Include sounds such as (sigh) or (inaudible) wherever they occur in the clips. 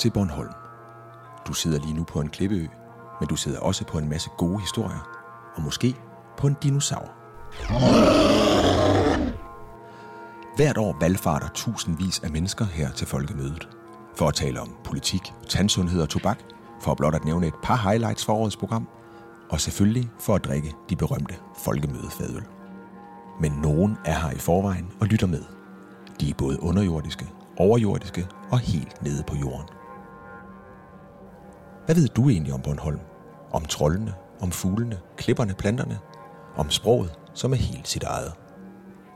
Til Bornholm. Du sidder lige nu på en klippeø, men du sidder også på en masse gode historier, og måske på en dinosaur. Hvert år valgfarter tusindvis af mennesker her til folkemødet. For at tale om politik, tandsundhed og tobak, for at blot at nævne et par highlights for årets program, og selvfølgelig for at drikke de berømte folkemødefadøl. Men nogen er her i forvejen og lytter med. De er både underjordiske, overjordiske og helt nede på jorden. Hvad ved du egentlig om Bornholm? Om trollene, om fuglene, klipperne, planterne? Om sproget, som er helt sit eget?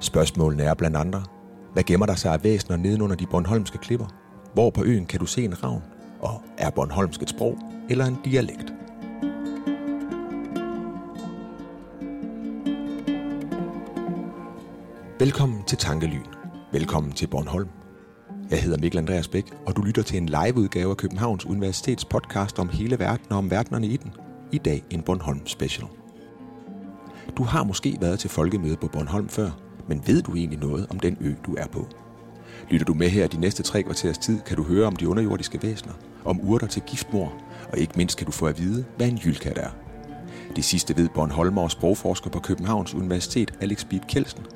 Spørgsmålene er blandt andre, hvad gemmer der sig af væsener nedenunder de bornholmske klipper? Hvor på øen kan du se en ravn? Og er bornholmsk et sprog eller en dialekt? Velkommen til Tankelyn. Velkommen til Bornholm. Jeg hedder Mikkel Andreas Bæk, og du lytter til en liveudgave af Københavns Universitets podcast om hele verden og om verdenerne i den. I dag en Bornholm special. Du har måske været til folkemøde på Bornholm før, men ved du egentlig noget om den ø, du er på? Lytter du med her de næste tre kvarters tid, kan du høre om de underjordiske væsener, om urter til giftmor, og ikke mindst kan du få at vide, hvad en jylkat er. Det sidste ved Bornholmer og sprogforsker på Københavns Universitet, Alex Bib Kelsen.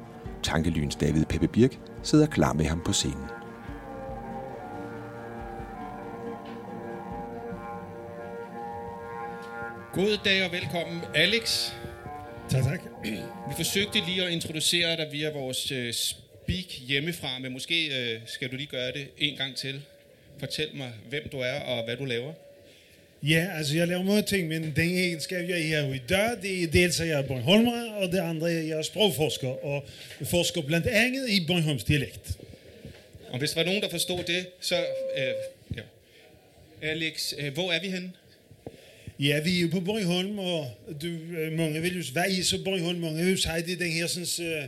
Tankelyns David Peppe Birk sidder klar med ham på scenen. God dag og velkommen, Alex. Tak, tak. Vi forsøgte lige at introducere dig via vores uh, speak hjemmefra, men måske uh, skal du lige gøre det en gang til. Fortæl mig, hvem du er og hvad du laver. Ja, altså jeg laver mange ting, men den egenskab, jeg er her i dag, det er dels at jeg er Bornholmer, og det andre at jeg er sprogforsker, og forsker blandt andet i Bornholms dialekt. Og hvis der var nogen, der forstod det, så... Uh, ja. Alex, uh, hvor er vi henne? Ja, vi er jo på Bornholm, og du, øh, mange vil jo, hvad er så Bornholm? Mange vil jo sige, det er den her sådan, uh,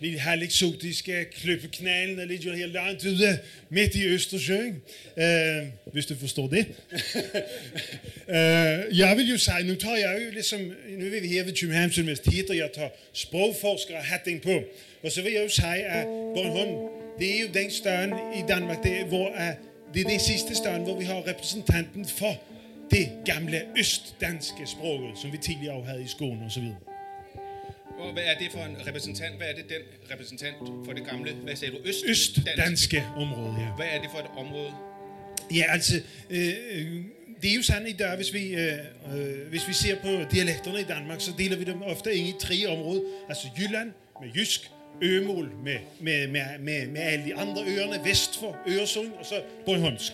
lidt halveksotiske kløppeknallen, der ligger helt langt ude midt i Østersøen, uh, hvis du forstår det. uh, (laughs) jeg vil jo sige, nu tager jeg jo ligesom, nu er vi her ved Københavns Universitet, og jeg tager sprogforskere hatten på, og så vil jeg jo sige, at Bornholm, det er jo den større i Danmark, det, hvor uh, det er den sidste større, hvor vi har repræsentanten for det gamle østdanske sprog, som vi tidligere havde i Skåne og så videre. Og hvad er det for en repræsentant? Hvad er det den repræsentant for det gamle, hvad sagde du, øst? Østdanske område, ja. Hvad er det for et område? Ja, altså, øh, det er jo sådan i dag, hvis vi, øh, øh, hvis vi ser på dialekterne i Danmark, så deler vi dem ofte ind i tre områder. Altså Jylland med jysk, Ømål med, med, med, med, med alle de andre øerne vest for Øresund, og så Bornholmsk.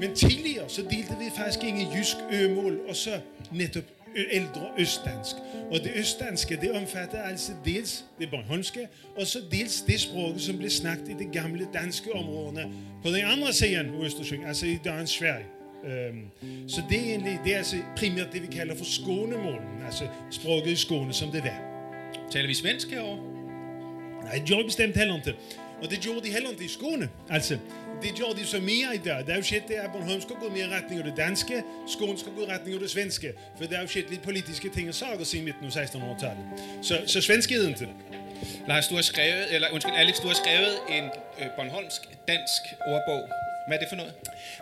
Men tidligere så delte vi faktisk ingen jysk Ømål, og så netop ældre østdansk. Og det østdanske, det omfatter altså dels det bornholmske, og så dels det sprog, som blev snakket i det gamle danske områderne på den andre siden af Østersøen, altså i dagens Sverige. Øhm, så det er egentlig, det er altså primært det, vi kalder for skånemålen, altså sproget i Skåne, som det var. Taler vi svensk herovre? Nej, det gjorde bestemt heller ikke. Og det gjorde de heller ikke i Skåne. Altså, det gjorde de så mere i dag. Der er jo sket det, at Bornholm skal gå mere i retning af det danske, Skåne skal gå i retning af det svenske. For der er jo sket lidt politiske ting og sager siden midten af 1600-tallet. Så, så svenskheden er. Lars, du har skrevet, eller undskyld, Alex, du har skrevet en øh, Bornholmsk dansk ordbog. Hvad er det for noget?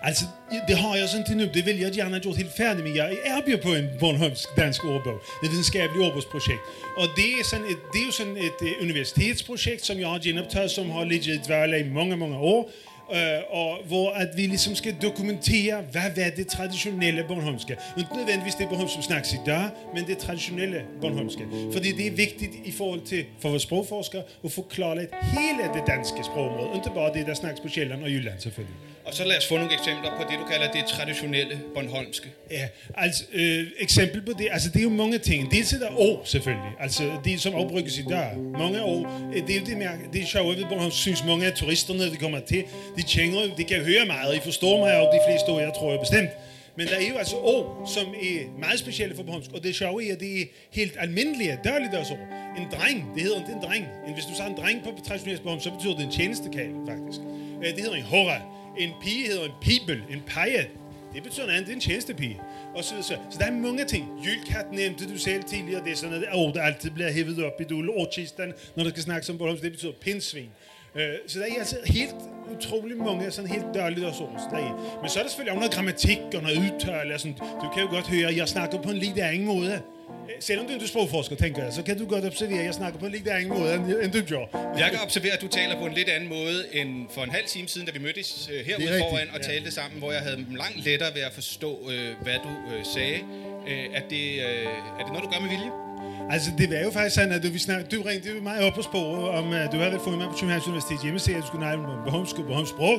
Altså, det har jeg sådan til nu. Det vil jeg gerne have gjort helt færdigt med. Jeg erbjuder på en Bornholmsk dansk ordbog. Det er et videnskabeligt ordbogsprojekt. Og det er, sådan et, det er jo sådan et øh, universitetsprojekt, som jeg har genoptaget, som har ligget i dværle i mange, mange år. Uh, og hvor at vi ligesom skal dokumentere, hvad var det traditionelle Bornholmske. Ikke nødvendigvis det Bornholm, som snakkes i dag, men det traditionelle Bornholmske. Fordi det er vigtigt i forhold til, for vores sprogforskere, at få klarlagt hele det danske sprogområde. Ikke bare det, der snakkes på Sjælland og Jylland selvfølgelig. Og så lad os få nogle eksempler på det, du kalder det traditionelle Bornholmske. Ja, altså øh, eksempel på det, altså det er jo mange ting. Dels er der år selvfølgelig, altså det som opbruges i dag. Mange år, øh, det er jo det, med, det er sjovt ved Bornholm, synes mange af turisterne, de kommer til, de kender, de kan høre meget, I forstår mig, og de fleste år, jeg tror jeg bestemt. Men der er jo altså år, som er meget specielle for Bornholmsk, og det sjove er, at det er helt almindelige, dagligdags ord. En dreng, det hedder det en dreng. Hvis du sagde en dreng på traditionelt Bornholm, så betyder det en tjenestekal, faktisk. Øh, det hedder en hurra. En pige hedder en pibel, en paje. Det betyder noget andet, det er en tjenestepige. Og så, så, så der er mange ting. Jylkat nævnte du selv tidligere, det er sådan, at ord, altid bliver hævet op i dolorkisten, når der skal snakkes om Bornholm, det betyder pindsvin. Uh, så der er altså helt utrolig mange sådan helt dårlige ord. Men så er der selvfølgelig også noget grammatik og noget udtale. Og sådan. Du kan jo godt høre, at jeg snakker på en lidt anden måde. Selvom du ikke er sprogforsker, tænker jeg, så kan du godt observere, at jeg snakker på en lidt anden måde, end, end du gør. Jeg kan observere, at du taler på en lidt anden måde end for en halv time siden, da vi mødtes øh, herude rigtigt, foran og ja. talte sammen, hvor jeg havde langt lettere ved at forstå, øh, hvad du øh, sagde. Øh, er, det, øh, er det noget, du gør med vilje? Altså, det var jo faktisk sådan, at du, vi snak, du ringte mig op på sporet, om uh, du havde fået mig på Københavns Universitet hjemmeside, at du skulle nævne om Bornholmsk og Bornholms sprog.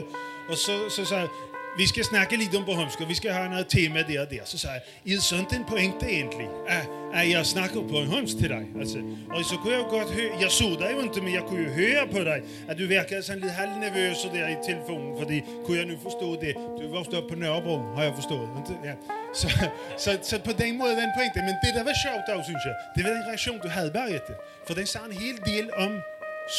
Og så, så sagde vi skal snakke lidt om Bornholmsk, og vi skal have noget tema der og der. Så sagde jeg, er det sådan en pointe egentlig, at, at jeg snakker Bornholmsk til dig? Altså, og så kunne jeg jo godt høre, jeg så dig jo ikke, men jeg kunne jo høre på dig, at du virkede sådan lidt halvnervøs der i telefonen, fordi kunne jeg nu forstå det? Du var vokset på Nørrebro, har jeg forstået. Inte? Ja. Så, så, så på den måde var en pointe. Men det, der var sjovt dog, synes jeg, det var den reaktion, du havde bagefter. For den sagde en hel del om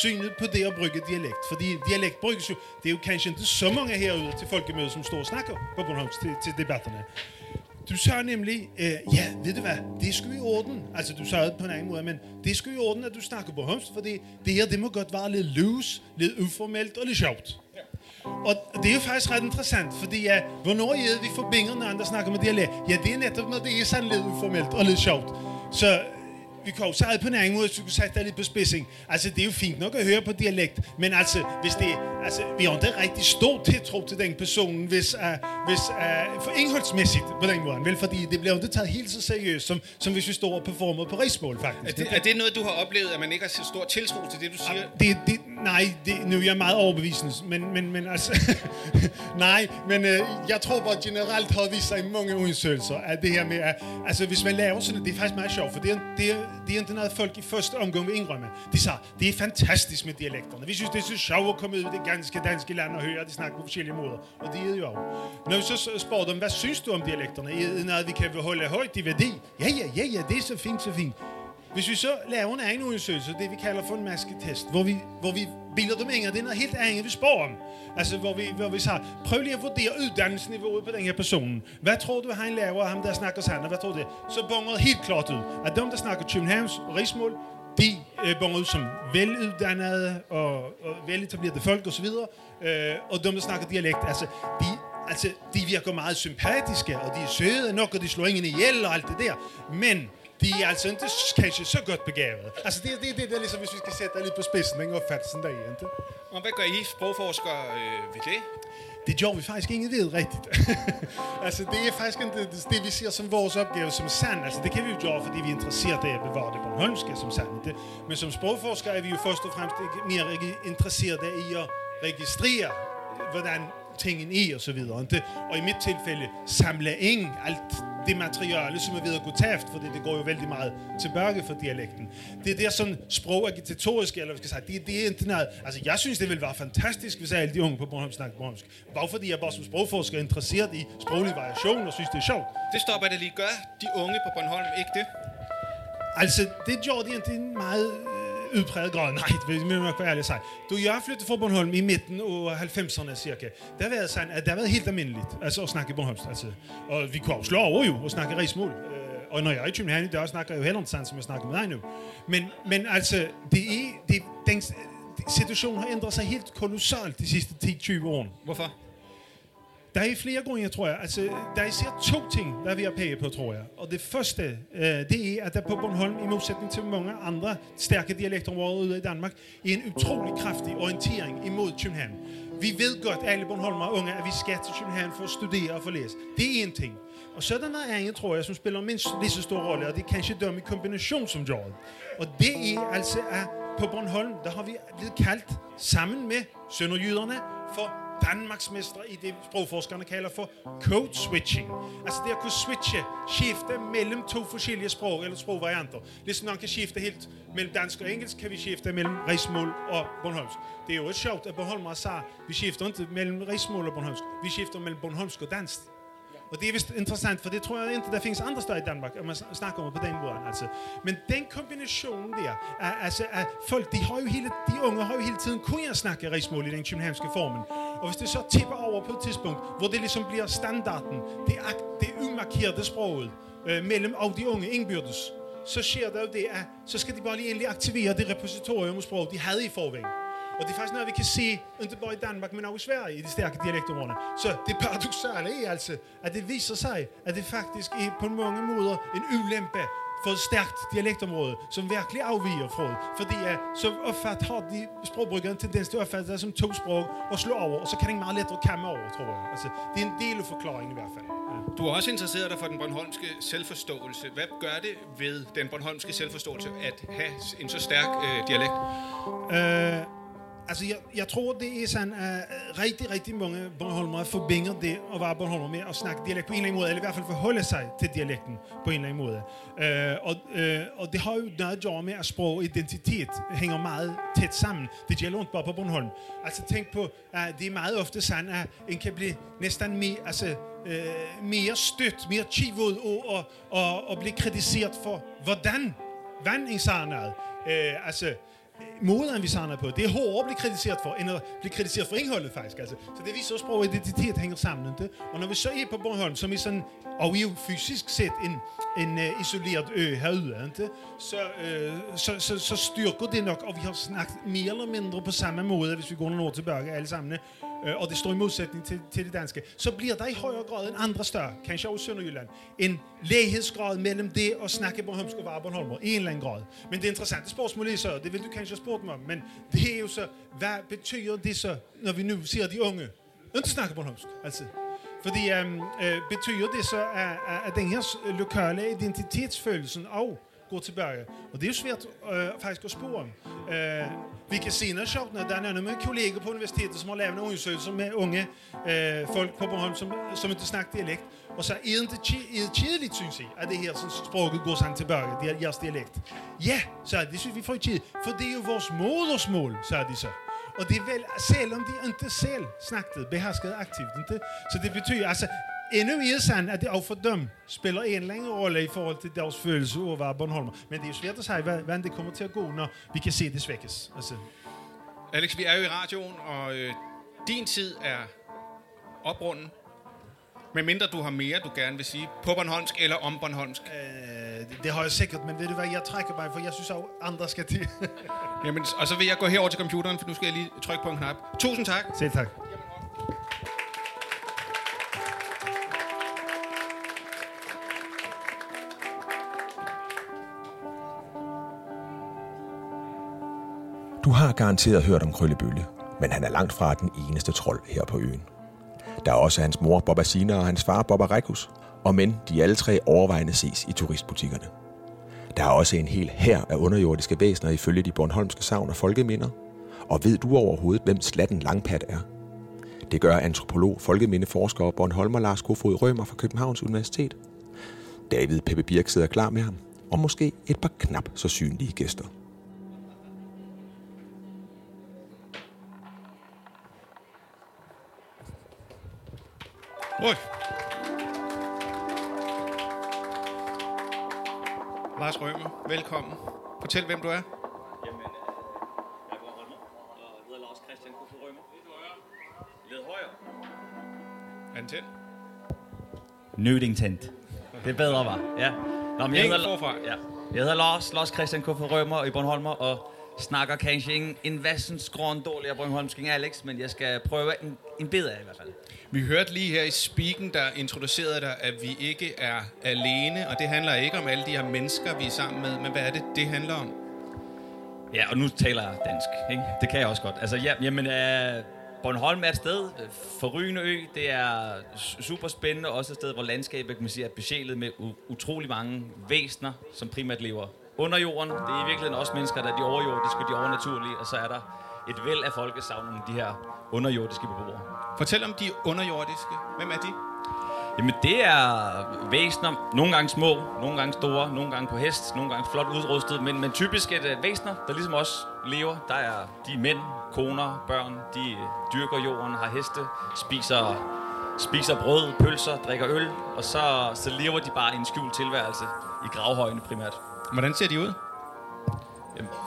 synet på det at bruge dialekt. Fordi dialekt bruges jo, det er jo kanskje ikke så mange herude til folkemøder, som står og snakker på Bornholms til, til debatterne. Du sagde nemlig, øh, ja, ved du hvad, det er sgu i orden. Altså, du sagde det på en anden måde, men det er sgu i orden, at du snakker på Holms, fordi det her, det må godt være lidt loose, lidt uformelt og lidt sjovt. Og det er jo faktisk ret interessant, fordi ja, hvornår er det, vi forbinder, når andre snakker med dialekt? Ja, det er netop, når det er sådan lidt uformelt og lidt sjovt. Så vi kan jo sige på en anden måde, så du kunne sætte dig lidt på spidsing. Altså, det er jo fint nok at høre på dialekt, men altså, hvis det, altså, vi har ikke rigtig stor tiltro til den person, hvis, uh, hvis uh, for indholdsmæssigt på den måde, vel, fordi det bliver jo ikke taget helt så seriøst, som, som hvis vi står og performer på rigsmål, Er faktisk. det, er det noget, du har oplevet, at man ikke har så stor tiltro til det, du siger? Det, det, nej, det, nu er jeg meget overbevisende, men, men, men altså, (laughs) nej, men øh, jeg tror bare generelt har vist sig i mange undersøgelser, at det her med, at, altså hvis man laver sådan, det er faktisk meget sjovt, for det er, det er, det er ikke noget, folk i første omgang vil indrømme. De sagde, det er fantastisk med dialekterne. Vi synes, det er så sjovt at komme ud i det ganske danske land og høre, at de snakker på forskellige måder. Og det er jo også. Når vi så spørger dem, hvad synes du om dialekterne? Er det noget, vi kan holde højt i værdi? Ja, ja, ja, ja, det er så fint, så fint. Hvis vi så laver en anden undersøgelse, det vi kalder for en masketest, hvor vi, hvor vi bilder dem ind, og det er noget helt andet, vi spørger om. Altså, hvor vi, hvor vi siger, prøv lige at vurdere uddannelsesniveauet på den her person. Hvad tror du, han laver, ham der snakker sandt, hvad tror du det? Så bonger helt klart ud, at dem, der snakker Københavns og Rigsmål, de øh, bonger ud som veluddannede og, og veletablerede folk osv., øh, og dem, der snakker dialekt, altså, de, altså, de virker meget sympatiske, og de er søde nok, og de slår ingen ihjel og alt det der. Men de er altså ikke kanskje så godt begavet. Altså, det, det, det, det er ligesom, hvis vi skal sætte dig lidt på spidsen, ikke? opfattelsen der i, ikke? Og hvad gør I sprogforskere øh, ved det? Det gjorde vi faktisk ikke ved rigtigt. (laughs) altså, det er faktisk ikke det, det, vi ser som vores opgave som sand. Altså, det kan vi jo gøre, fordi vi er interesseret i at bevare det Bornholmske som sand. Det. Men som sprogforskere er vi jo først og fremmest mere interesserede i at registrere, hvordan tingene er og så videre. Ikke? Og i mit tilfælde samle ind alt det materiale, som er ved at gå taft, fordi det går jo vældig meget tilbage for dialekten. Det er der sådan sprogagitatoriske, eller hvad skal jeg sige, det, det er ikke noget, altså jeg synes, det ville være fantastisk, hvis alle de unge på Bornholm snakker Bornholmsk. Bare fordi jeg bare som sprogforsker er interesseret i sproglig variation og synes, det er sjovt. Det stopper da lige. Gør de unge på Bornholm ikke det? Altså, det gjorde de i en meget øh, udpræget grad. Nej, det vil jeg være ærlig at sige. Da jeg flyttede fra Bornholm i midten af 90'erne cirka, der var det sådan, at der var helt almindeligt altså, at snakke Bornholmsk. Altså. Og vi kunne også slå over jo og snakke rigsmål. Eh, og når jeg er i København i dag, snakker jeg jo heller ikke sådan, som jeg snakker med dig nu. Men, men altså, det er, det, den situationen har ændret sig helt kolossalt de sidste 10-20 år. Hvorfor? Der er flere grunde, tror jeg. Altså, der er især to ting, der vi har pege på, tror jeg. Og det første, øh, det er, at der på Bornholm, i modsætning til mange andre stærke dialektområder ude i Danmark, er en utrolig kraftig orientering imod København. Vi ved godt, alle Bornholmer og unge, at vi skal til København for at studere og for at læse. Det er en ting. Og så er der noget andet, tror jeg, som spiller mindst lige så stor rolle, og det er kanskje dem i kombination som gør. Og det er altså, at på Bornholm, der har vi blevet kaldt sammen med sønderjyderne for Danmarksmestre i det, sprogforskerne kalder for code switching. Altså det at kunne switche, skifte mellem to forskellige sprog eller sprogvarianter. Ligesom man kan skifte helt mellem dansk og engelsk, kan vi skifte mellem rigsmål og bornholmsk. Det er jo også sjovt, at Bornholmer sagde, vi skifter ikke mellem rigsmål og bornholmsk, vi skifter mellem bornholmsk og dansk. Og det er vist interessant, for det tror jeg ikke, der findes andre steder i Danmark, at man snakker om på den måde. Altså. Men den kombination der, er, altså, at folk, de, har jo hele, de unge har jo hele tiden kunnet snakke rigsmål i den københavnske formen. Og hvis det så tipper over på et tidspunkt, hvor det ligesom bliver standarden, det, ak- det umarkerede sproget, øh, mellem og de unge indbyrdes, så sker der jo det, at så skal de bare lige endelig aktivere det repositorium af sprog, de havde i forvejen. Og det er faktisk noget, vi kan se, ikke bare i Danmark, men også i Sverige, i de stærke dialektområder. Så det paradoxale er altså, at det viser sig, at det faktisk er på mange måder en ulempe for et stærkt dialektområde, som virkelig afviger fra det. Fordi uh, så opfat, har de sprogbrugere en tendens til at opfatte det som to sprog og slå over, og så kan det meget lettere kamme over, tror jeg. Altså, det er en del af forklaringen i hvert fald. Ja. Du har også interesseret dig for den bornholmske selvforståelse. Hvad gør det ved den bornholmske selvforståelse at have en så stærk øh, dialekt? Uh, Altså, jeg, jeg tror, det er sådan, at uh, rigtig, rigtig mange Bornholmere forbinder det at være Bornholmer med at snakke dialekt på en eller anden måde, eller i hvert fald forholde sig til dialekten på en eller anden måde. Uh, og, uh, og det har jo noget at gøre med, at sprog og identitet hænger meget tæt sammen. Det gælder ikke bare på Bornholm. Altså, tænk på, at det er meget ofte sådan, at en kan blive næsten mere, altså, uh, mere stødt, mere chivet og, og, og, og blive kritiseret for, hvordan, hvordan en siger noget. Uh, altså, måden, vi samler på. Det er hårdere at blive kritiseret for, end at blive kritiseret for indholdet, faktisk. Altså. Så det viser også, at sprog og identitet hænger sammen. Ikke? Og når vi så er på Bornholm, som er sådan, og vi er jo fysisk set en, en uh, isoleret ø herude, ikke? Så, uh, så, så, så styrker det nok, og vi har snakket mere eller mindre på samme måde, hvis vi går nogle år tilbage alle sammen, øh, Øh, og det står i modsætning til, til det danske, så bliver der i højere grad end andre større, kanskje også Sønderjylland, en læghedsgrad mellem det at snakke Bornholmsk og være Bornholmer, i en eller anden grad. Men det interessante spørgsmål er så, det vil du kanskje have spurgt mig om, men det er jo så, hvad betyder det så, når vi nu siger de unge, ikke snakker Bornholmsk, altså. Fordi øhm, øh, betyder det så, at, at den her lokale identitetsfølelsen og går tilbage. Og det er jo svært øh, faktisk at spore. Øh, vi kan senere sjovt, når der er nogle kolleger på universitetet, som har lavet en undersøgelse med unge øh, folk på Bornholm, som, som ikke snakker dialekt. Og så er det, er det kedeligt, synes jeg, at det her som sproget går sådan tilbage, det er jeres dialekt. Ja, så det synes vi får tid. for det er jo vores modersmål, så de så. Og det er vel, selvom de ikke selv snakkede, beherskede aktivt, ikke? Så det betyder, altså, endnu er sådan, at det også for dem spiller en anden rolle i forhold til deres følelse af at være Bornholmer. Men det er jo svært at sige, hvordan det kommer til at gå, når vi kan se det svækkes. Altså. Alex, vi er jo i radioen, og øh, din tid er oprunden. Men mindre du har mere, du gerne vil sige, på Bornholmsk eller om Bornholmsk? Øh, det, det har jeg sikkert, men ved du hvad, jeg trækker mig, for jeg synes også, andre skal til. Jamen, og så vil jeg gå herover til computeren, for nu skal jeg lige trykke på en knap. Tusind tak. Selv tak. Du har garanteret hørt om Krøllebølle, men han er langt fra den eneste trold her på øen. Der er også hans mor Boba Sina og hans far Boba Rekus, og men de alle tre overvejende ses i turistbutikkerne. Der er også en hel hær af underjordiske væsener ifølge de bornholmske savn og folkeminder. Og ved du overhovedet, hvem slatten Langpat er? Det gør antropolog, folkemindeforsker og Bornholmer Lars Kofod Rømer fra Københavns Universitet. David Peppe Birk sidder klar med ham, og måske et par knap så synlige gæster. Oj. Lars Rømer, velkommen. Fortæl, hvem du er. Jamen, øh, jeg er Bornholmer, og hedder Lars Christian Kofod Rømer. Lidt højere. Er den tændt? Nøding tændt. Det er bedre, var. Ja. Nå, men jeg hedder, forfra. ja. jeg hedder Lars, Lars Christian Kofod Rømer i Bornholmer, og snakker kanskje en, en vassens grøn dårligere Bornholmsk end Alex, men jeg skal prøve en, en bid af i hvert fald. Vi hørte lige her i speaken, der introducerede dig, at vi ikke er alene, og det handler ikke om alle de her mennesker, vi er sammen med, men hvad er det, det handler om? Ja, og nu taler jeg dansk, ikke? Det kan jeg også godt. Altså, ja, jamen, øh, Bornholm er et sted, øh, forrygende ø, det er su- super spændende, også et sted, hvor landskabet kan man sige, er besjælet med u- utrolig mange væsner, som primært lever under jorden. Det er i virkeligheden også mennesker, der er de overjordiske og de overnaturlige, og så er der et væld af folkesavn om de her underjordiske beboere. Fortæl om de underjordiske. Hvem er de? Jamen det er væsner, nogle gange små, nogle gange store, nogle gange på hest, nogle gange flot udrustet, men, men typisk et uh, væsner, der ligesom også lever. Der er de mænd, koner, børn, de øh, dyrker jorden, har heste, spiser, spiser brød, pølser, drikker øl, og så, så lever de bare i en skjult tilværelse i gravhøjene primært. Hvordan ser de ud?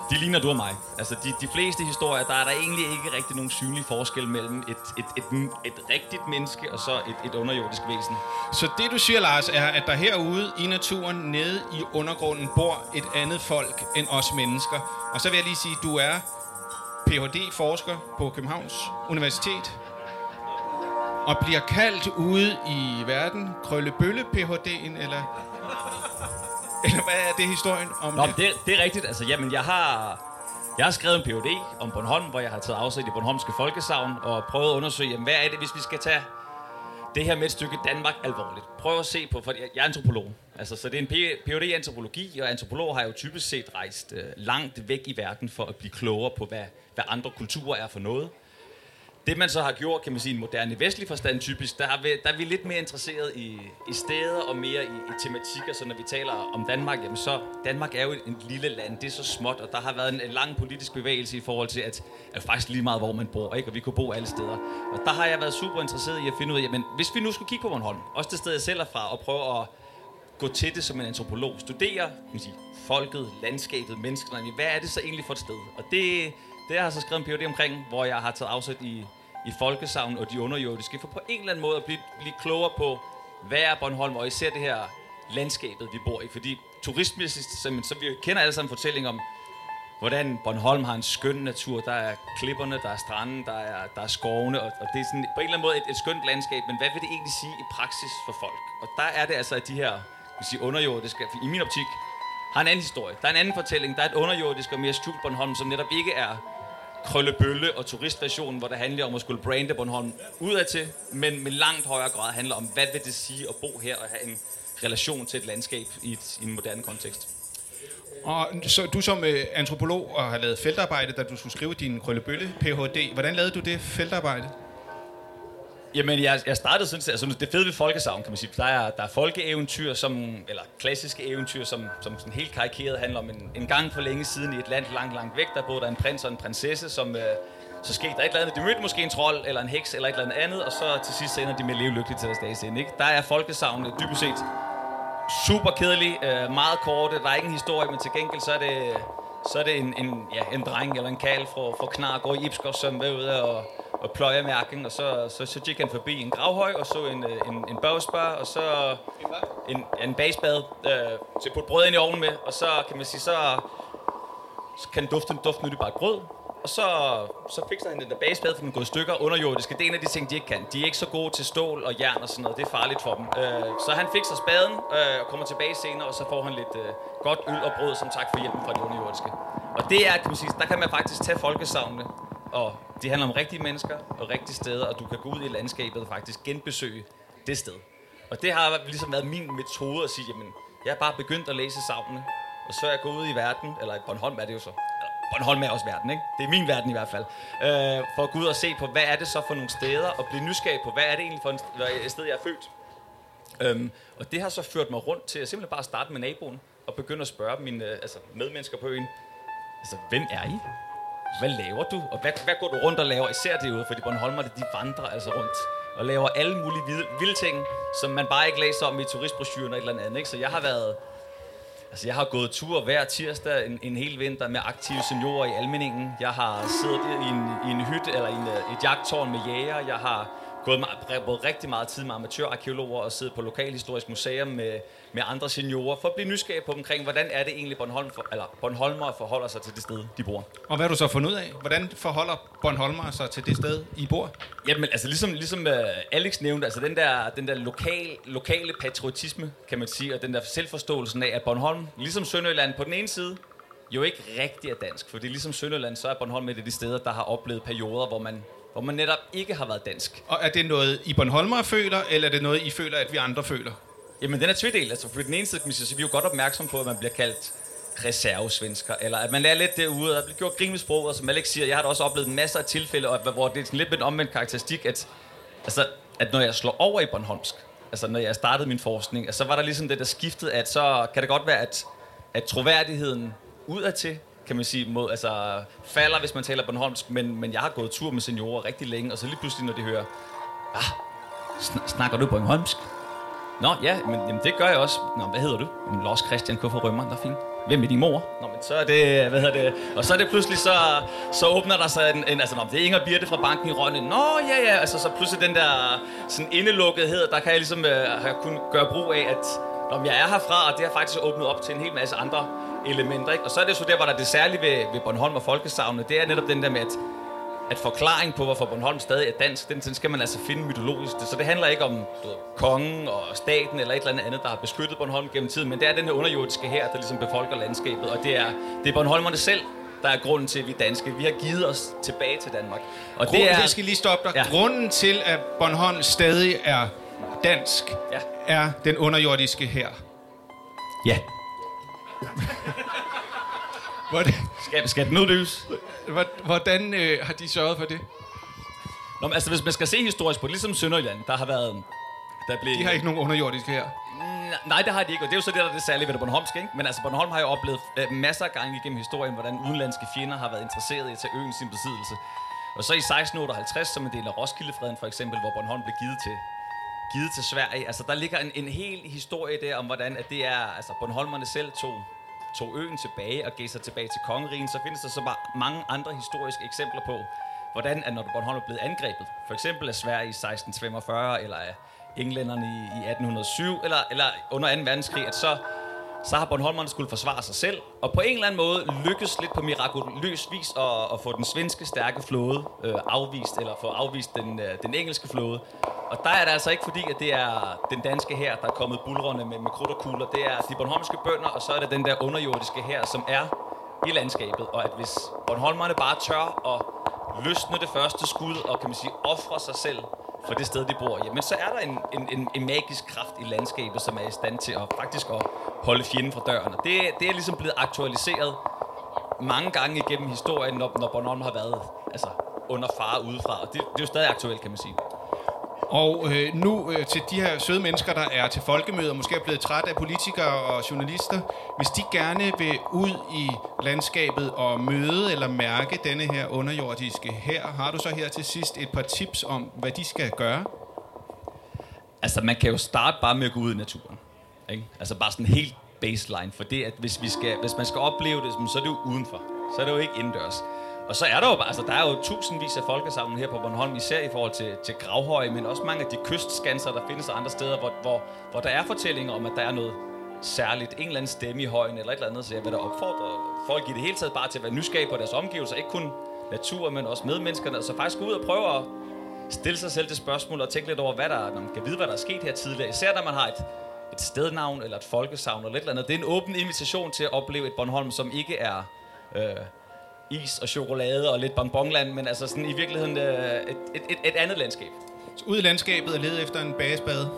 De ligner du og mig. Altså, de, de fleste historier, der er der egentlig ikke rigtig nogen synlig forskel mellem et, et, et, et, rigtigt menneske og så et, et underjordisk væsen. Så det du siger, Lars, er, at der herude i naturen, nede i undergrunden, bor et andet folk end os mennesker. Og så vil jeg lige sige, du er Ph.D.-forsker på Københavns Universitet. Og bliver kaldt ude i verden Krøllebølle Ph.D.'en, eller... Eller hvad er det historien om Nå, det? det, det er rigtigt. Altså, jamen, jeg har, jeg har skrevet en Ph.D. om Bornholm, hvor jeg har taget afsæt i Bornholmske Folkesavn og prøvet at undersøge, jamen, hvad er det, hvis vi skal tage det her med et stykke Danmark alvorligt. Prøv at se på, for jeg er antropolog. Altså, så det er en Ph.D. i antropologi, og antropologer har jo typisk set rejst øh, langt væk i verden for at blive klogere på, hvad, hvad andre kulturer er for noget. Det man så har gjort, kan man sige, i en moderne vestlig forstand typisk, der, har vi, der er vi lidt mere interesseret i, i steder og mere i, i tematikker. Så når vi taler om Danmark, jamen så Danmark er jo et lille land, det er så småt, og der har været en, en lang politisk bevægelse i forhold til, at, at faktisk lige meget, hvor man bor, ikke? og vi kunne bo alle steder. Og der har jeg været super interesseret i at finde ud af, jamen hvis vi nu skulle kigge på Bornholm, også det sted jeg selv er fra, og prøve at gå til det som en antropolog, studere kan man sige, folket, landskabet, menneskene, hvad er det så egentlig for et sted? Og det, det har jeg så skrevet en PhD omkring, hvor jeg har taget afsæt i, i folkesavn og de underjordiske, for på en eller anden måde at blive, blive klogere på, hvad er Bornholm, og især det her landskabet, vi bor i. Fordi turistmæssigt, så, så vi kender alle sammen fortælling om, hvordan Bornholm har en skøn natur. Der er klipperne, der er stranden, der er, der er skovene, og, og det er sådan, på en eller anden måde et, et skønt landskab. Men hvad vil det egentlig sige i praksis for folk? Og der er det altså, at de her vil sige, underjordiske, i min optik, har en anden historie. Der er en anden fortælling. Der er et underjordisk og mere skjult Bornholm, som netop ikke er krøllebølle og turistversionen, hvor det handler om at skulle brande Bornholm udadtil, men med langt højere grad handler om, hvad vil det sige at bo her og have en relation til et landskab i, et, i en moderne kontekst. Og så du som øh, antropolog og har lavet feltarbejde, da du skulle skrive din Krøllebølle Ph.D. Hvordan lavede du det feltarbejde? Jamen, jeg, jeg startede sådan, altså det fede ved folkesavn, kan man sige. Der er, der er folkeeventyr, som, eller klassiske eventyr, som, som sådan helt karikeret handler om en, en gang for længe siden i et land langt, langt væk, der boede der en prins og en prinsesse, som, øh, så skete der et eller andet. De mødte måske en trold, eller en heks, eller et eller andet, og så til sidst ender de med at leve lykkeligt til deres dages ende. Ikke? Der er folkesavn dybest set super kedelig, øh, meget korte, der er ingen historie, men til gengæld så er det, så er det en, en, ja, en dreng eller en kal fra, fra Knar, går i Ipskov, som er ude og, og pløjer mærken, og så, så, så gik han forbi en gravhøj, og så en, øh, en, en bagspar, og så en, en bagsbad øh, til at putte brød ind i ovnen med, og så kan man sige, så, så kan duften dufte, nyt nu det bare et brød, og så, så fikser han den der bagspade, for den er gået i stykker underjordiske. Det er en af de ting, de ikke kan. De er ikke så gode til stål og jern og sådan noget. Det er farligt for dem. Øh, så han fikser spaden øh, og kommer tilbage senere, og så får han lidt øh, godt øl og brød som tak for hjælpen fra de underjordiske. Og det er, kan man sige, der kan man faktisk tage folkesavnene, og det handler om rigtige mennesker og rigtige steder, og du kan gå ud i landskabet og faktisk genbesøge det sted. Og det har ligesom været min metode at sige, jamen, jeg har bare begyndt at læse savnene, og så er jeg gået ud i verden, eller i Bornholm er det jo så, Bornholm er også verden, ikke? Det er min verden i hvert fald. Øh, for at gå ud og se på, hvad er det så for nogle steder, og blive nysgerrig på, hvad er det egentlig for et sted, jeg er født. Øhm, og det har så ført mig rundt til at simpelthen bare starte med naboen, og begynde at spørge mine øh, altså, medmennesker på øen, altså, hvem er I? Hvad laver du? Og hvad, hvad går du rundt og laver? Især derude, fordi Bornholmerne, de vandrer altså rundt og laver alle mulige vilde, vilde ting, som man bare ikke læser om i turistbrosyren og et eller andet. Ikke? Så jeg har været Altså, jeg har gået tur hver tirsdag en, en hel vinter med aktive seniorer i Almeningen. Jeg har siddet i en, i en hytte eller i en, øh, et jagttårn med jæger. Jeg har gået meget, brugt rigtig meget tid med amatørarkeologer og siddet på Lokalhistorisk Museum med, med andre seniorer for at blive nysgerrig på omkring, hvordan er det egentlig Bornholm for, eller Bornholmer forholder sig til det sted, de bor. Og hvad har du så fundet ud af? Hvordan forholder Bornholmer sig til det sted, I bor? Jamen, altså ligesom, ligesom uh, Alex nævnte, altså den der, den der lokal, lokale patriotisme, kan man sige, og den der selvforståelsen af, at Bornholm, ligesom Sønderjylland på den ene side, jo ikke rigtig er dansk. Fordi ligesom Sønderjylland, så er Bornholm et af de steder, der har oplevet perioder, hvor man hvor man netop ikke har været dansk. Og er det noget, I Bornholmer føler, eller er det noget, I føler, at vi andre føler? Jamen, den er tvedelt. Altså, på den ene side, så vi er jo godt opmærksom på, at man bliver kaldt reservesvensker, eller at man lærer lidt derude, og der bliver gjort grin med sproget, og som Alex siger, jeg har da også oplevet masser af tilfælde, hvor det er sådan lidt med en omvendt karakteristik, at, altså, at når jeg slår over i Bornholmsk, altså når jeg startede min forskning, altså, så var der ligesom det der skiftet, at så kan det godt være, at, at troværdigheden udadtil kan man sige, mod, altså, falder, hvis man taler Bornholmsk, men, men jeg har gået tur med seniorer rigtig længe, og så lige pludselig, når de hører, ah, sn- snakker du Bornholmsk? Nå, ja, men jamen, det gør jeg også. Nå, hvad hedder du? Jamen, Lars Christian Kuffer Rømmer, der er fint. Hvem er din mor? Nå, men så er det, hvad hedder det? Og så er det pludselig, så, så åbner der sig en, en altså, nå, det er Inger Birte fra banken i Rønne. Nå, ja, ja, altså, så pludselig den der sådan indelukkethed, der kan jeg ligesom øh, have gøre brug af, at Nå, jeg er herfra, og det har faktisk åbnet op til en hel masse andre elementer. Ikke? Og så er det så der, hvor der er det særlige ved, ved Bornholm og folkesavnet, det er netop den der med, at, at forklaring på, hvorfor Bornholm stadig er dansk, den, den skal man altså finde mytologisk. Så det handler ikke om du ved, kongen og staten eller et eller andet andet, der har beskyttet Bornholm gennem tiden, men det er den her underjordiske her, der ligesom befolker landskabet, og det er, det er Bornholmerne selv, der er grunden til, at vi er danske. Vi har givet os tilbage til Danmark. Og det er... Jeg skal lige stoppe dig. Ja. Grunden til, at Bornholm stadig er dansk, ja. er den underjordiske her. Ja. (laughs) Hvordan, skal, skal den udløse? Hvordan øh, har de sørget for det? Nå, men, altså, hvis man skal se historisk på det, ligesom Sønderjylland, der har været... Der blev, de har ikke nogen underjordiske her. Nej, det har de ikke, og det er jo så det, der er det særlige ved det Bornholmske, ikke? Men altså, Bornholm har jo oplevet øh, masser af gange igennem historien, hvordan udenlandske fjender har været interesseret i at tage øen sin besiddelse. Og så i 1658, som en del af Roskildefreden for eksempel, hvor Bornholm blev givet til, givet til Sverige, altså der ligger en, en hel historie der om, hvordan at det er, altså Bornholmerne selv tog, tog øen tilbage og gav sig tilbage til kongerigen, så findes der så bare mange andre historiske eksempler på, hvordan at når Bornholm er blevet angrebet, for eksempel af Sverige i 1645, eller af englænderne i, i 1807, eller, eller under 2. verdenskrig, at så, så har Bornholmerne skulle forsvare sig selv, og på en eller anden måde lykkes lidt på mirakuløs vis at, at få den svenske stærke flåde øh, afvist, eller få afvist den, øh, den engelske flåde. Og der er det altså ikke fordi, at det er den danske her, der er kommet bulrende med, med krudt og kugler. Det er de bornholmske bønder, og så er det den der underjordiske her, som er i landskabet. Og at hvis Bornholmerne bare tør at løsne det første skud, og kan man sige, ofre sig selv for det sted, de bor, jamen så er der en, en, en, en magisk kraft i landskabet, som er i stand til at faktisk at holde fjenden fra døren. Og det, det er ligesom blevet aktualiseret mange gange igennem historien, når, når Bornholm har været altså, under fare udefra. Og det, det er jo stadig aktuelt, kan man sige. Og øh, nu øh, til de her søde mennesker, der er til folkemøder, måske er blevet træt af politikere og journalister, hvis de gerne vil ud i landskabet og møde eller mærke denne her underjordiske her, har du så her til sidst et par tips om, hvad de skal gøre? Altså, man kan jo starte bare med at gå ud i naturen. Ikke? Altså bare sådan helt baseline, for det, at hvis, vi skal, hvis man skal opleve det, så er det jo udenfor. Så er det jo ikke indendørs. Og så er der jo bare, altså der er jo tusindvis af folkesammen her på Bornholm, især i forhold til, til Gravhøje, men også mange af de kystskanser, der findes andre steder, hvor, hvor, hvor der er fortællinger om, at der er noget særligt, en eller anden stemme i højen eller et eller andet, så jeg vil da opfordre folk i det hele taget bare til at være nysgerrige på deres omgivelser, ikke kun natur, men også medmenneskerne, så faktisk gå ud og prøve at stille sig selv det spørgsmål og tænke lidt over, hvad der, når man kan vide, hvad der er sket her tidligere, især når man har et, et stednavn eller et folkesavn eller et eller andet. Det er en åben invitation til at opleve et Bornholm, som ikke er øh, is og chokolade og lidt bonbonland, men altså sådan i virkeligheden øh, et, et, et, et andet landskab. Så ud i landskabet og lede efter en bagesbade.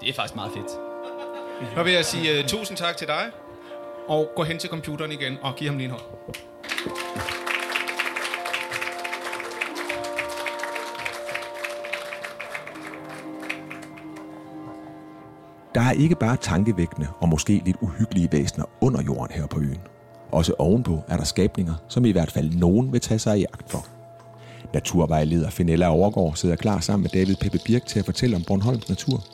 Det er faktisk meget fedt. Så vil jeg sige uh, tusind tak til dig, og gå hen til computeren igen og give ham lige en hånd. Der er ikke bare tankevækkende og måske lidt uhyggelige væsener under jorden her på øen. Også ovenpå er der skabninger, som i hvert fald nogen vil tage sig i agt for. Naturvejleder Finella Overgaard sidder klar sammen med David Peppe Birk til at fortælle om Bornholms natur.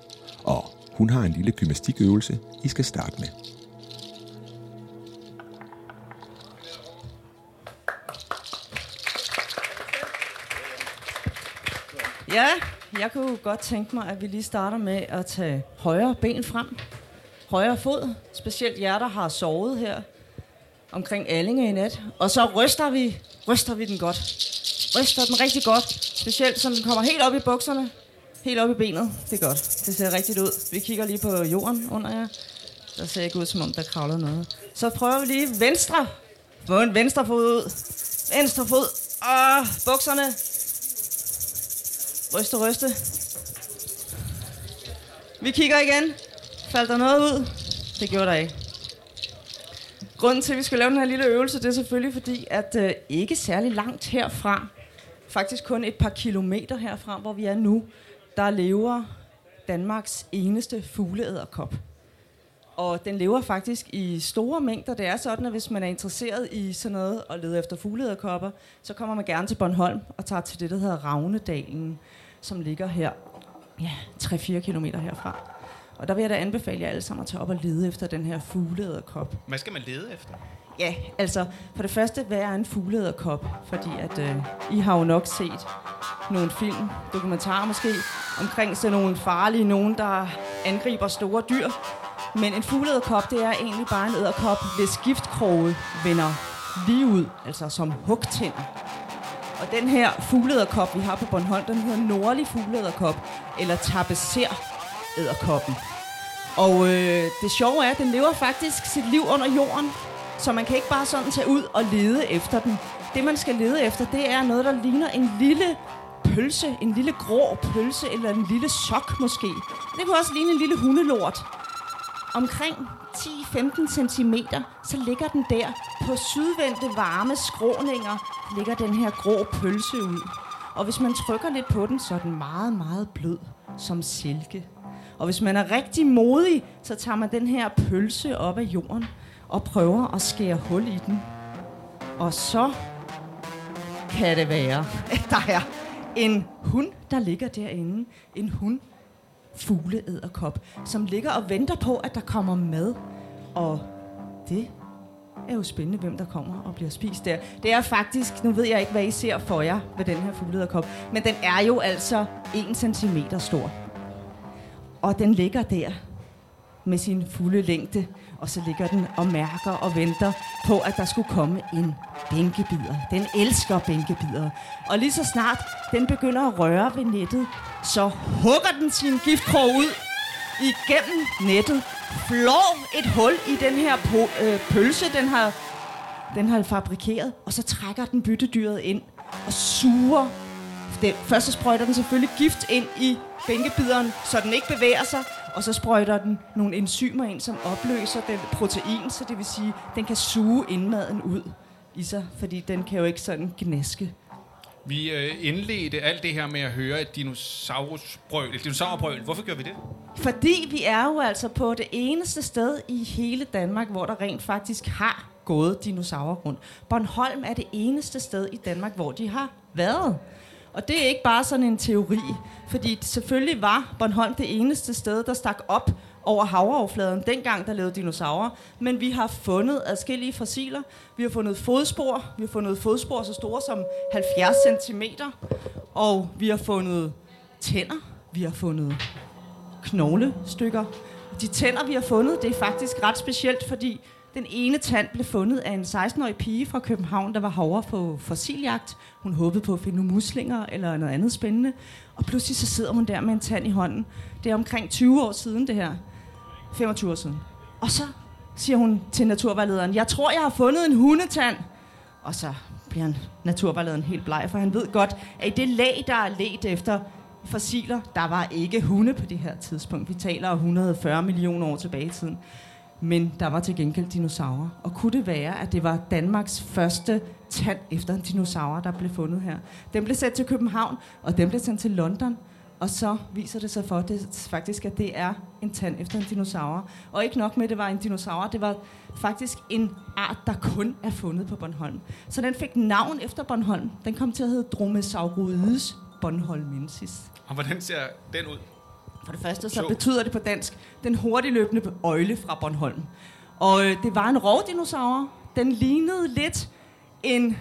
Og hun har en lille gymnastikøvelse, I skal starte med. Ja, jeg kunne godt tænke mig, at vi lige starter med at tage højre ben frem. Højre fod, specielt jer, der har sovet her omkring Allinge i nat. Og så ryster vi, ryster vi den godt. Ryster den rigtig godt. Specielt så den kommer helt op i bukserne. Helt op i benet. Det er godt. Det ser rigtigt ud. Vi kigger lige på jorden under jer. Der ser ikke ud, som om der kravler noget. Så prøver vi lige venstre. Få en venstre fod ud. Venstre fod. Og bukserne. Ryste, ryste. Vi kigger igen. Faldt der noget ud? Det gjorde der ikke. Grunden til, at vi skal lave den her lille øvelse, det er selvfølgelig fordi, at øh, ikke særlig langt herfra, faktisk kun et par kilometer herfra, hvor vi er nu, der lever Danmarks eneste fugleæderkop. Og den lever faktisk i store mængder. Det er sådan, at hvis man er interesseret i sådan noget og leder efter fugleæderkopper, så kommer man gerne til Bornholm og tager til det, der hedder Ravnedalen, som ligger her ja, 3-4 kilometer herfra. Og der vil jeg da anbefale jer alle sammen at tage op og lede efter den her fugleæderkop. Hvad skal man lede efter? Ja, altså for det første, hvad er en fugleæderkop? Fordi at øh, I har jo nok set nogle film, dokumentarer måske, omkring sådan nogle farlige, nogen der angriber store dyr. Men en fugleæderkop, det er egentlig bare en æderkop, hvis giftkroge vender lige ud, altså som hugtænder. Og den her fuglederkop, vi har på Bornholm, den hedder nordlig fuglederkop, eller tapecer æderkoppen. Og øh, det sjove er, at den lever faktisk sit liv under jorden, så man kan ikke bare sådan tage ud og lede efter den. Det, man skal lede efter, det er noget, der ligner en lille pølse, en lille grå pølse, eller en lille sok måske. Det kunne også ligne en lille hundelort. Omkring 10-15 cm, så ligger den der på sydvendte varme skråninger, ligger den her grå pølse ud. Og hvis man trykker lidt på den, så er den meget, meget blød som silke. Og hvis man er rigtig modig, så tager man den her pølse op af jorden og prøver at skære hul i den. Og så kan det være, at der er en hund, der ligger derinde. En hund fugleæderkop, som ligger og venter på, at der kommer mad. Og det er jo spændende, hvem der kommer og bliver spist der. Det er faktisk, nu ved jeg ikke, hvad I ser for jer ved den her fugleæderkop, men den er jo altså 1 cm stor. Og den ligger der med sin fulde længde, og så ligger den og mærker og venter på, at der skulle komme en bænkebider. Den elsker bænkebider. Og lige så snart den begynder at røre ved nettet, så hugger den sin giftkrog ud igennem nettet, flår et hul i den her po- øh, pølse, den har, den har fabrikeret, og så trækker den byttedyret ind og suger. Den, først så sprøjter den selvfølgelig gift ind i bænkebideren, så den ikke bevæger sig, og så sprøjter den nogle enzymer ind, som opløser den protein, så det vil sige, den kan suge indmaden ud i sig, fordi den kan jo ikke sådan gnaske. Vi øh, indledte alt det her med at høre et dinosaurbrøl. Et dinosaurbrøl. Hvorfor gør vi det? Fordi vi er jo altså på det eneste sted i hele Danmark, hvor der rent faktisk har gået dinosaurer rundt. Bornholm er det eneste sted i Danmark, hvor de har været. Og det er ikke bare sådan en teori, fordi selvfølgelig var Bornholm det eneste sted, der stak op over havoverfladen, dengang der levede dinosaurer. Men vi har fundet adskillige fossiler. Vi har fundet fodspor. Vi har fundet fodspor så store som 70 cm. Og vi har fundet tænder. Vi har fundet knoglestykker. De tænder, vi har fundet, det er faktisk ret specielt, fordi den ene tand blev fundet af en 16-årig pige fra København, der var herovre på fossiljagt. Hun håbede på at finde nogle muslinger eller noget andet spændende. Og pludselig så sidder hun der med en tand i hånden. Det er omkring 20 år siden det her. 25 år siden. Og så siger hun til naturvejlederen, jeg tror, jeg har fundet en hundetand. Og så bliver han, naturvejlederen helt bleg, for han ved godt, at i det lag, der er let efter fossiler, der var ikke hunde på det her tidspunkt. Vi taler 140 millioner år tilbage i tiden. Men der var til gengæld dinosaurer. Og kunne det være, at det var Danmarks første tand efter en dinosaur, der blev fundet her? Den blev sendt til København, og den blev sendt til London. Og så viser det sig for det faktisk, at det er en tand efter en dinosaur. Og ikke nok med, at det var en dinosaur, det var faktisk en art, der kun er fundet på Bornholm. Så den fik navn efter Bornholm. Den kom til at hedde Dromaeosauroides bornholmensis. Og hvordan ser den ud? For det første så Sjov. betyder det på dansk, den hurtigløbende øjle fra Bornholm. Og øh, det var en rovdinosaur. Den lignede lidt en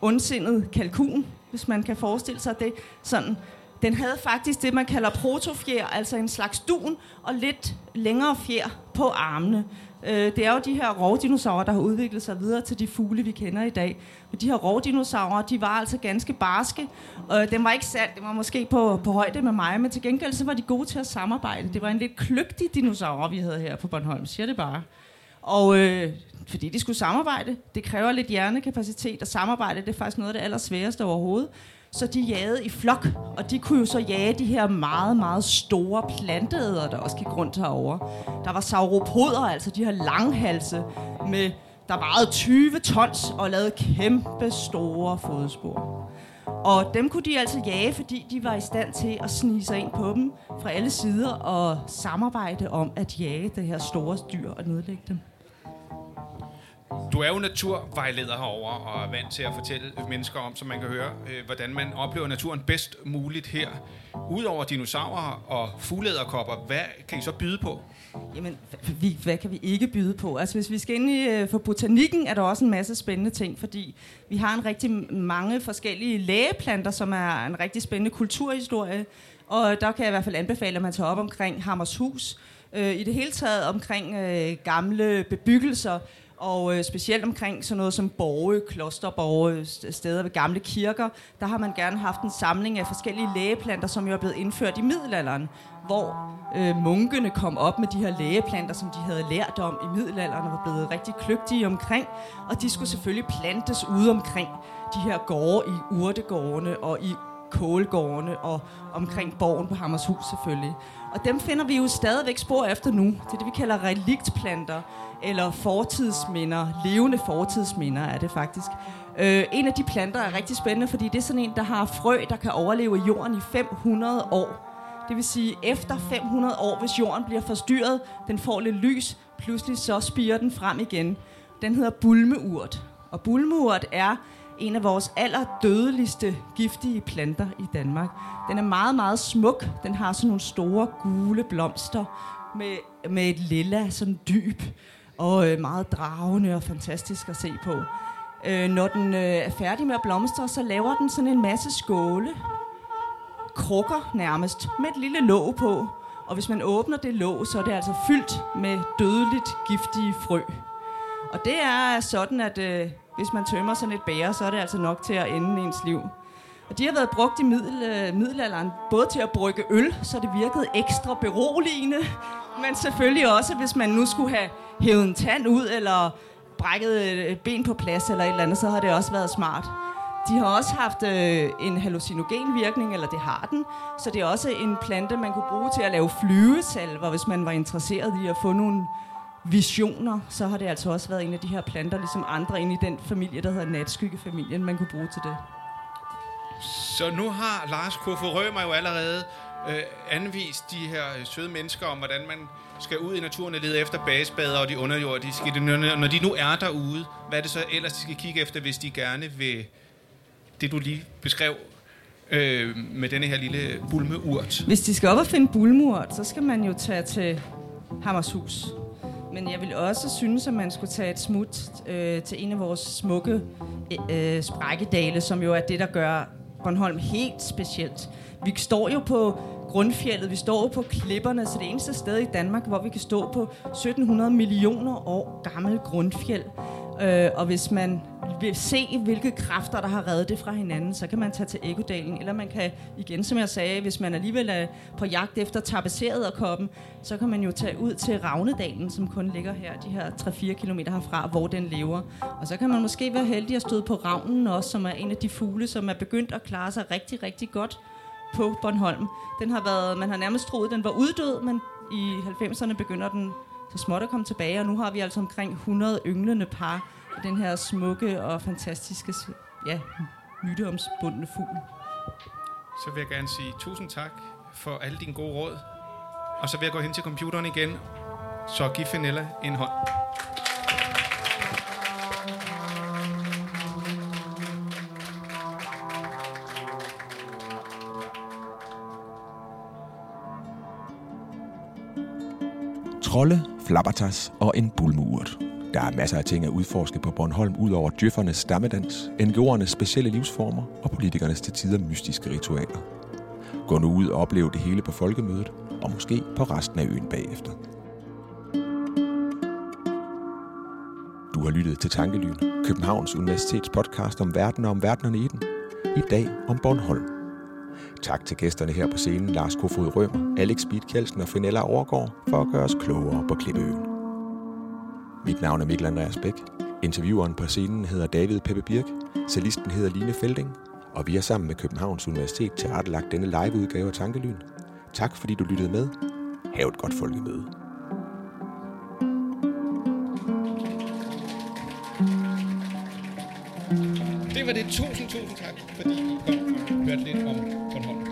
ondsindet kalkun, hvis man kan forestille sig det. Sådan. Den havde faktisk det, man kalder protofjer, altså en slags dun og lidt længere fjer på armene. Øh, det er jo de her rovdinosaurer, der har udviklet sig videre til de fugle, vi kender i dag. Men de her rovdinosaurer, de var altså ganske barske. Og den var ikke sandt, det var måske på, på højde med mig, men til gengæld så var de gode til at samarbejde. Det var en lidt kløgtig dinosaur, vi havde her på Bornholm, siger det bare. Og øh, fordi de skulle samarbejde, det kræver lidt hjernekapacitet, og samarbejde det er faktisk noget af det allersværeste overhovedet. Så de jagede i flok, og de kunne jo så jage de her meget, meget store planteæder, der også gik rundt herover. Der var sauropoder, altså de her langhalse, med, der vejede 20 tons og lavede kæmpe store fodspor. Og dem kunne de altså jage, fordi de var i stand til at snige sig ind på dem fra alle sider og samarbejde om at jage det her store dyr og nedlægge dem. Du er jo naturvejleder herover og er vant til at fortælle mennesker om, så man kan høre, øh, hvordan man oplever naturen bedst muligt her. Udover dinosaurer og fugleæderkopper, hvad kan I så byde på? Jamen, vi, hvad kan vi ikke byde på? Altså, hvis vi skal ind i øh, for botanikken, er der også en masse spændende ting, fordi vi har en rigtig mange forskellige lægeplanter, som er en rigtig spændende kulturhistorie. Og der kan jeg i hvert fald anbefale, at man tager op omkring Hammershus. Øh, I det hele taget omkring øh, gamle bebyggelser, og øh, specielt omkring sådan noget som borge, klosterborge, steder ved gamle kirker, der har man gerne haft en samling af forskellige lægeplanter, som jo er blevet indført i middelalderen, hvor øh, munkene kom op med de her lægeplanter, som de havde lært om i middelalderen og var blevet rigtig kløgtige omkring, og de skulle selvfølgelig plantes ude omkring de her gårde i urtegårdene og i kålgårdene og omkring borgen på Hammershus selvfølgelig. Og dem finder vi jo stadigvæk spor efter nu. Det er det, vi kalder reliktplanter, eller fortidsminder. Levende fortidsminder er det faktisk. Øh, en af de planter er rigtig spændende, fordi det er sådan en, der har frø, der kan overleve i jorden i 500 år. Det vil sige, efter 500 år, hvis jorden bliver forstyrret, den får lidt lys, pludselig så spiger den frem igen. Den hedder bulmeurt. Og bulmeurt er en af vores allerdødeligste giftige planter i Danmark. Den er meget, meget smuk. Den har sådan nogle store gule blomster med, med et lilla sådan dyb og øh, meget dragende og fantastisk at se på. Øh, når den øh, er færdig med at blomstre, så laver den sådan en masse skåle, krukker nærmest, med et lille låg på. Og hvis man åbner det låg, så er det altså fyldt med dødeligt giftige frø. Og det er sådan, at øh, hvis man tømmer sådan et bære, så er det altså nok til at ende ens liv. Og de har været brugt i middel, øh, middelalderen, både til at brygge øl, så det virkede ekstra beroligende, men selvfølgelig også, hvis man nu skulle have hævet en tand ud, eller brækket et ben på plads, eller et eller andet, så har det også været smart. De har også haft øh, en hallucinogen virkning, eller det har den, så det er også en plante, man kunne bruge til at lave flyvesalver, hvis man var interesseret i at få nogle visioner, så har det altså også været en af de her planter, ligesom andre inde i den familie, der hedder natskyggefamilien, man kunne bruge til det. Så nu har Lars Kofod Rømer jo allerede øh, anvist de her øh, søde mennesker om, hvordan man skal ud i naturen og lede efter basbader og de underjordiske. Når de nu er derude, hvad er det så ellers, de skal kigge efter, hvis de gerne vil det, du lige beskrev øh, med denne her lille bulmeurt? Hvis de skal op og finde bulmeurt, så skal man jo tage til Hammershus. Men jeg vil også synes, at man skulle tage et smut øh, til en af vores smukke øh, sprækkedale, som jo er det, der gør Bornholm helt specielt. Vi står jo på grundfjellet, vi står jo på klipperne, så det eneste sted i Danmark, hvor vi kan stå på 1700 millioner år gammel grundfjeld. Øh, og hvis man vil se, hvilke kræfter, der har reddet det fra hinanden, så kan man tage til Egodalen, eller man kan, igen som jeg sagde, hvis man alligevel er på jagt efter tapeseret og koppen, så kan man jo tage ud til Ravnedalen, som kun ligger her, de her 3-4 km herfra, hvor den lever. Og så kan man måske være heldig at støde på ravnen også, som er en af de fugle, som er begyndt at klare sig rigtig, rigtig godt på Bornholm. Den har været, man har nærmest troet, den var uddød, men i 90'erne begynder den så småt at komme tilbage, og nu har vi altså omkring 100 ynglende par den her smukke og fantastiske, ja, myteomspundne fugl. Så vil jeg gerne sige tusind tak for alle dine gode råd. Og så vil jeg gå hen til computeren igen, så giv Fenella en hånd. Trolde, flabbertas og en bulmurt. Der er masser af ting at udforske på Bornholm, ud over djøffernes stammedans, NGO'ernes specielle livsformer og politikernes til tider mystiske ritualer. Gå nu ud og oplev det hele på folkemødet, og måske på resten af øen bagefter. Du har lyttet til Tankelyn, Københavns Universitets podcast om verden og om verdenerne i den. I dag om Bornholm. Tak til gæsterne her på scenen, Lars Kofod Rømer, Alex Beat Kjeldsen og Finella Overgaard, for at gøre os klogere på Klippeøen. Mit navn er Mikkel Andreas Bæk. Intervieweren på scenen hedder David Peppe Birk. Cellisten hedder Line Felding. Og vi er sammen med Københavns Universitet tilrettelagt denne liveudgave af Tankelyn. Tak fordi du lyttede med. Hav et godt folkemøde. Det var det. Tusind, tusind tak, fordi I kom og hørte lidt om Bornholm.